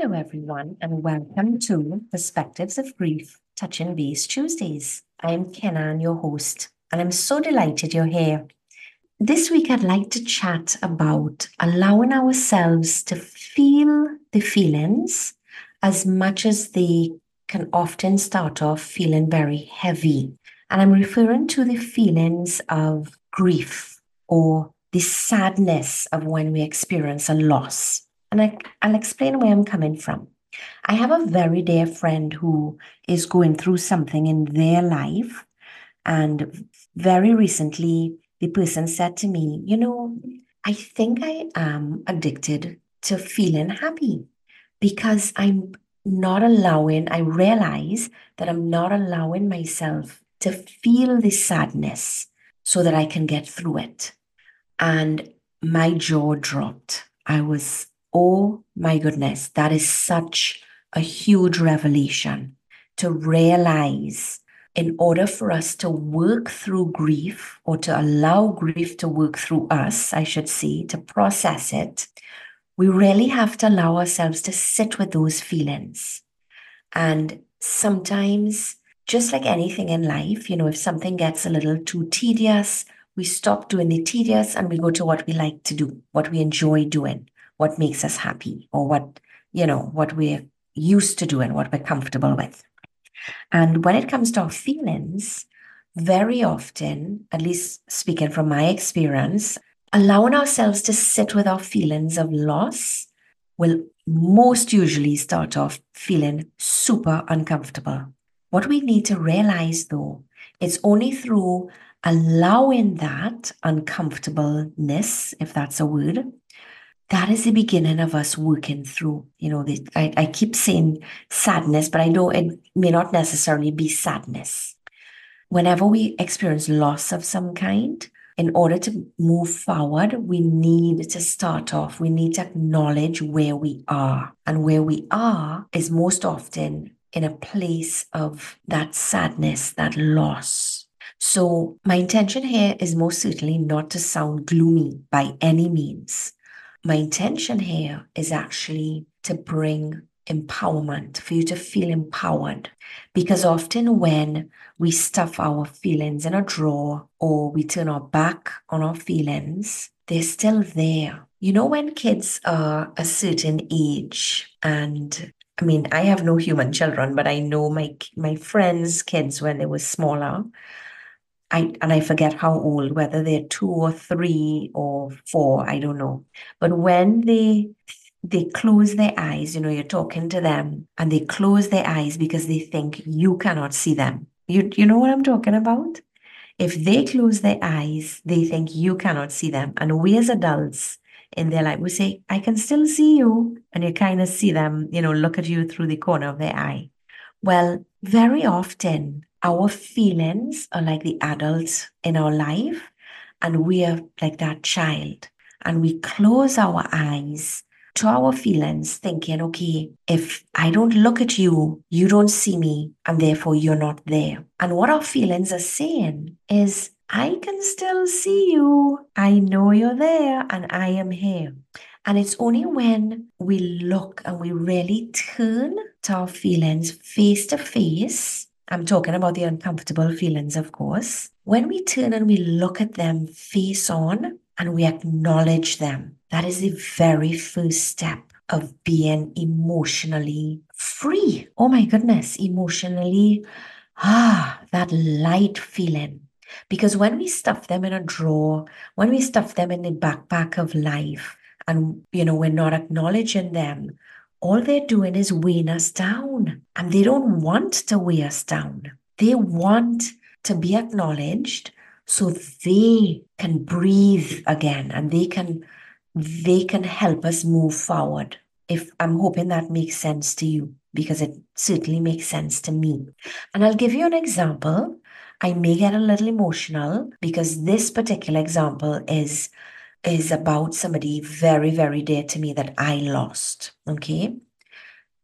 Hello, everyone, and welcome to Perspectives of Grief Touching Base Tuesdays. I'm Kenan, your host, and I'm so delighted you're here. This week, I'd like to chat about allowing ourselves to feel the feelings as much as they can often start off feeling very heavy. And I'm referring to the feelings of grief or the sadness of when we experience a loss. And I, I'll explain where I'm coming from. I have a very dear friend who is going through something in their life. And very recently, the person said to me, You know, I think I am addicted to feeling happy because I'm not allowing, I realize that I'm not allowing myself to feel the sadness so that I can get through it. And my jaw dropped. I was Oh my goodness, that is such a huge revelation to realize in order for us to work through grief or to allow grief to work through us, I should say, to process it, we really have to allow ourselves to sit with those feelings. And sometimes, just like anything in life, you know, if something gets a little too tedious, we stop doing the tedious and we go to what we like to do, what we enjoy doing what makes us happy or what, you know, what we're used to doing, what we're comfortable with. And when it comes to our feelings, very often, at least speaking from my experience, allowing ourselves to sit with our feelings of loss will most usually start off feeling super uncomfortable. What we need to realize though, it's only through allowing that uncomfortableness, if that's a word, that is the beginning of us working through, you know, the, I, I keep saying sadness, but I know it may not necessarily be sadness. Whenever we experience loss of some kind, in order to move forward, we need to start off, we need to acknowledge where we are. And where we are is most often in a place of that sadness, that loss. So, my intention here is most certainly not to sound gloomy by any means. My intention here is actually to bring empowerment, for you to feel empowered. Because often when we stuff our feelings in a drawer or we turn our back on our feelings, they're still there. You know, when kids are a certain age, and I mean, I have no human children, but I know my my friends' kids when they were smaller, I and I forget how old, whether they're two or three or four, I don't know. But when they they close their eyes, you know, you're talking to them and they close their eyes because they think you cannot see them. You you know what I'm talking about? If they close their eyes, they think you cannot see them. And we as adults in their life, we say, I can still see you. And you kind of see them, you know, look at you through the corner of their eye. Well, very often our feelings are like the adults in our life, and we are like that child. And we close our eyes to our feelings, thinking, okay, if I don't look at you, you don't see me, and therefore you're not there. And what our feelings are saying is, I can still see you. I know you're there, and I am here. And it's only when we look and we really turn to our feelings face to face I'm talking about the uncomfortable feelings, of course. When we turn and we look at them face on and we acknowledge them, that is the very first step of being emotionally free. Oh my goodness, emotionally, ah, that light feeling. Because when we stuff them in a drawer, when we stuff them in the backpack of life, and you know, we're not acknowledging them, all they're doing is weighing us down. And they don't want to weigh us down. They want to be acknowledged so they can breathe again and they can they can help us move forward. If I'm hoping that makes sense to you, because it certainly makes sense to me. And I'll give you an example. I may get a little emotional because this particular example is is about somebody very, very dear to me that I lost. Okay.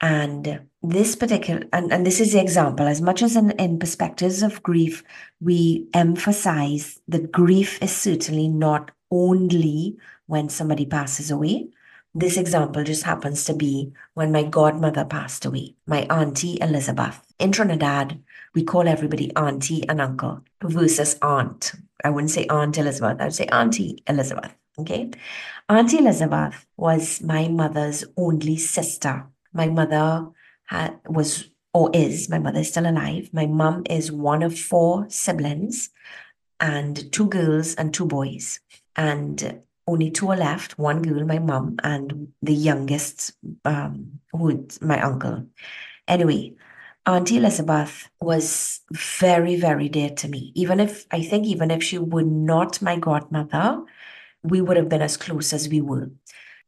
And this particular, and, and this is the example, as much as in, in perspectives of grief, we emphasize that grief is certainly not only when somebody passes away. This example just happens to be when my godmother passed away, my auntie Elizabeth. In Trinidad, we call everybody auntie and uncle versus aunt. I wouldn't say aunt Elizabeth, I would say auntie Elizabeth. Okay. Auntie Elizabeth was my mother's only sister. My mother had, was or is, my mother is still alive. My mom is one of four siblings and two girls and two boys. And only two are left, one girl, my mom, and the youngest, um, who's my uncle. Anyway, Auntie Elizabeth was very, very dear to me. Even if, I think, even if she were not my godmother, we would have been as close as we were.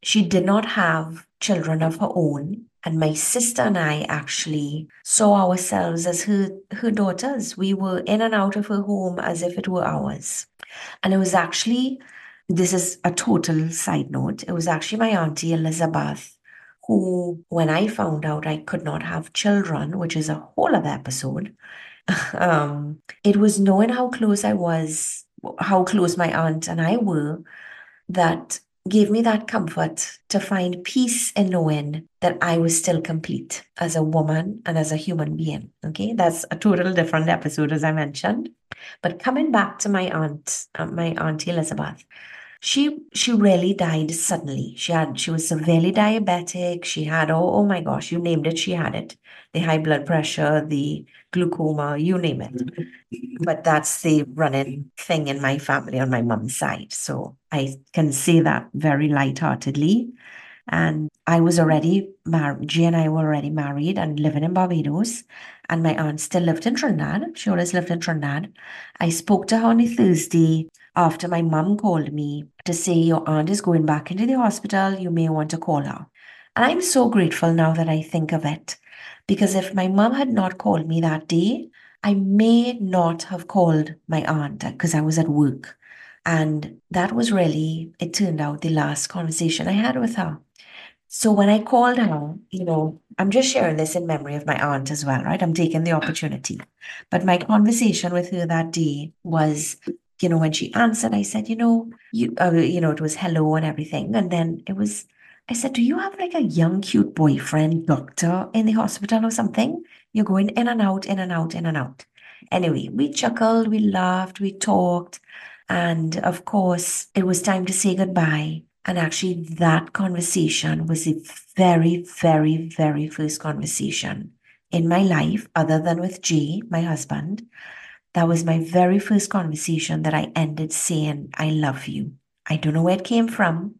She did not have children of her own. And my sister and I actually saw ourselves as her, her daughters. We were in and out of her home as if it were ours. And it was actually this is a total side note. It was actually my auntie Elizabeth who, when I found out I could not have children, which is a whole other episode, um, it was knowing how close I was, how close my aunt and I were, that gave me that comfort to find peace in knowing that I was still complete as a woman and as a human being. Okay, that's a total different episode, as I mentioned. But coming back to my aunt, uh, my auntie Elizabeth, she she really died suddenly. She had she was severely diabetic. She had oh, oh my gosh, you named it, she had it. The high blood pressure, the glaucoma, you name it. Mm-hmm. But that's the running thing in my family on my mom's side. So I can say that very lightheartedly. And I was already married. Jay and I were already married and living in Barbados. And my aunt still lived in Trinidad. She always lived in Trinidad. I spoke to her on a Thursday after my mum called me to say your aunt is going back into the hospital. You may want to call her. And I'm so grateful now that I think of it. Because if my mum had not called me that day, I may not have called my aunt because I was at work. And that was really, it turned out, the last conversation I had with her. So when I called her, you know, I'm just sharing this in memory of my aunt as well, right? I'm taking the opportunity. But my conversation with her that day was you know, when she answered, I said, you know, you, uh, you know, it was hello and everything. And then it was, I said, do you have like a young, cute boyfriend doctor in the hospital or something? You're going in and out, in and out, in and out. Anyway, we chuckled, we laughed, we talked. And of course, it was time to say goodbye. And actually, that conversation was the very, very, very first conversation in my life, other than with Jay, my husband, that was my very first conversation that I ended saying, I love you. I don't know where it came from.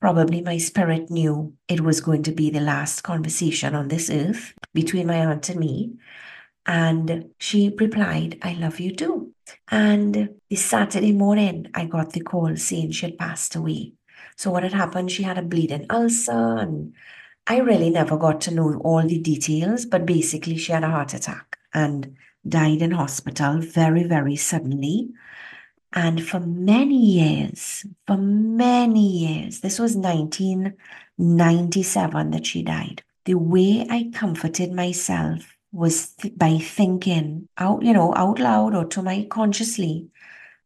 Probably my spirit knew it was going to be the last conversation on this earth between my aunt and me. And she replied, I love you too. And this Saturday morning, I got the call saying she had passed away. So, what had happened, she had a bleeding ulcer, and I really never got to know all the details, but basically, she had a heart attack. And died in hospital very, very suddenly. And for many years, for many years, this was 1997 that she died. The way I comforted myself was th- by thinking out, you know, out loud or to my consciously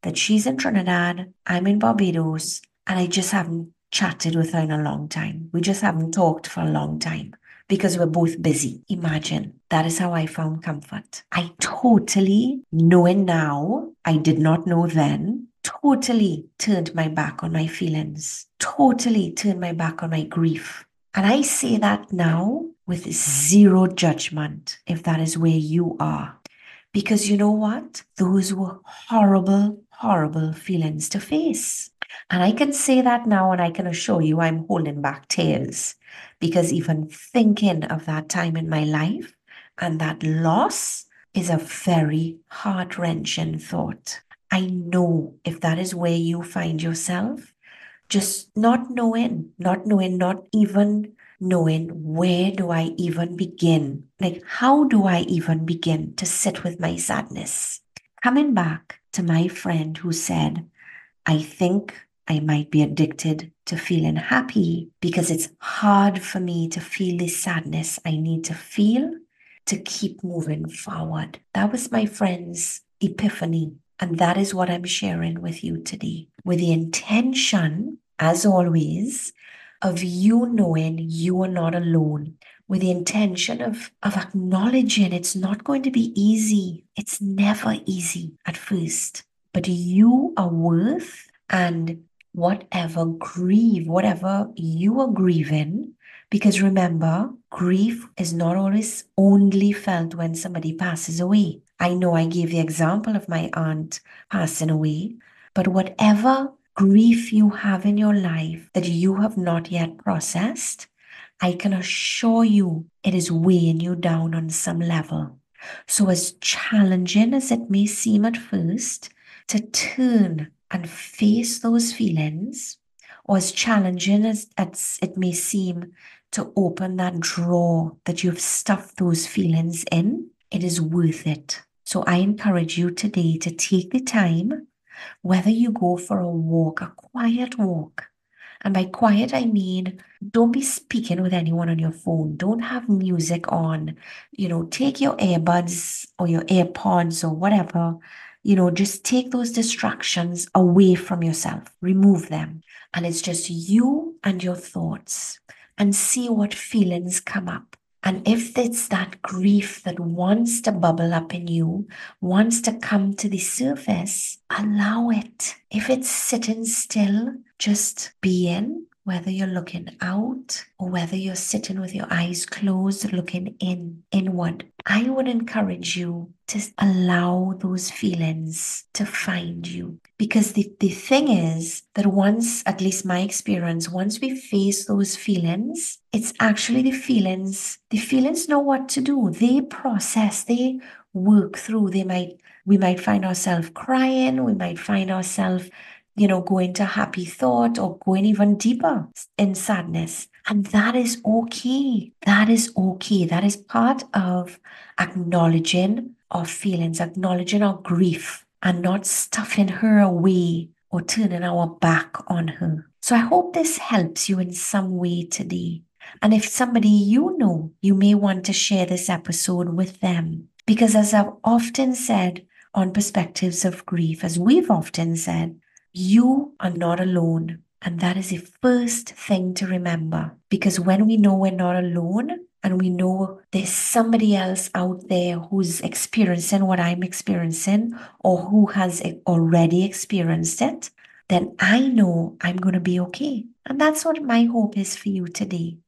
that she's in Trinidad, I'm in Barbados, and I just haven't chatted with her in a long time. We just haven't talked for a long time because we're both busy. Imagine that is how I found comfort. I totally, knowing now, I did not know then, totally turned my back on my feelings, totally turned my back on my grief. And I say that now with zero judgment if that is where you are. Because you know what? Those were horrible, horrible feelings to face. And I can say that now, and I can assure you I'm holding back tears because even thinking of that time in my life and that loss is a very heart wrenching thought. I know if that is where you find yourself, just not knowing, not knowing, not even knowing where do I even begin? Like, how do I even begin to sit with my sadness? Coming back to my friend who said, I think I might be addicted to feeling happy because it's hard for me to feel this sadness I need to feel to keep moving forward. That was my friend's epiphany. And that is what I'm sharing with you today with the intention, as always, of you knowing you are not alone with the intention of, of acknowledging it's not going to be easy. It's never easy at first, but you are worth and whatever grieve, whatever you are grieving, because remember, grief is not always only felt when somebody passes away. I know I gave the example of my aunt passing away, but whatever grief you have in your life that you have not yet processed, I can assure you it is weighing you down on some level. So, as challenging as it may seem at first, to turn and face those feelings, or as challenging as, it may seem to open that drawer that you've stuffed those feelings in, it is worth it. So, I encourage you today to take the time whether you go for a walk, a quiet walk, and by quiet, I mean don't be speaking with anyone on your phone. Don't have music on. You know, take your earbuds or your AirPods or whatever. You know, just take those distractions away from yourself, remove them. And it's just you and your thoughts and see what feelings come up. And if it's that grief that wants to bubble up in you, wants to come to the surface, allow it. If it's sitting still, just be in, whether you're looking out or whether you're sitting with your eyes closed, looking in, inward. I would encourage you to allow those feelings to find you. Because the, the thing is that once, at least my experience, once we face those feelings, it's actually the feelings, the feelings know what to do. They process, they work through. They might, we might find ourselves crying, we might find ourselves you know, going to happy thought or going even deeper in sadness. And that is okay. That is okay. That is part of acknowledging our feelings, acknowledging our grief, and not stuffing her away or turning our back on her. So I hope this helps you in some way today. And if somebody you know, you may want to share this episode with them. Because as I've often said on Perspectives of Grief, as we've often said, you are not alone. And that is the first thing to remember. Because when we know we're not alone and we know there's somebody else out there who's experiencing what I'm experiencing or who has already experienced it, then I know I'm going to be okay. And that's what my hope is for you today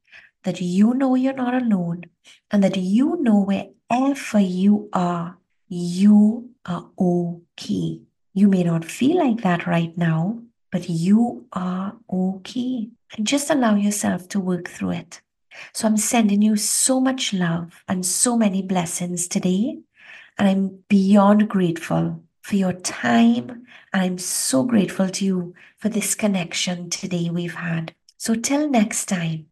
that you know you're not alone and that you know wherever you are, you are okay. You may not feel like that right now, but you are okay. And just allow yourself to work through it. So I'm sending you so much love and so many blessings today. And I'm beyond grateful for your time. And I'm so grateful to you for this connection today we've had. So till next time,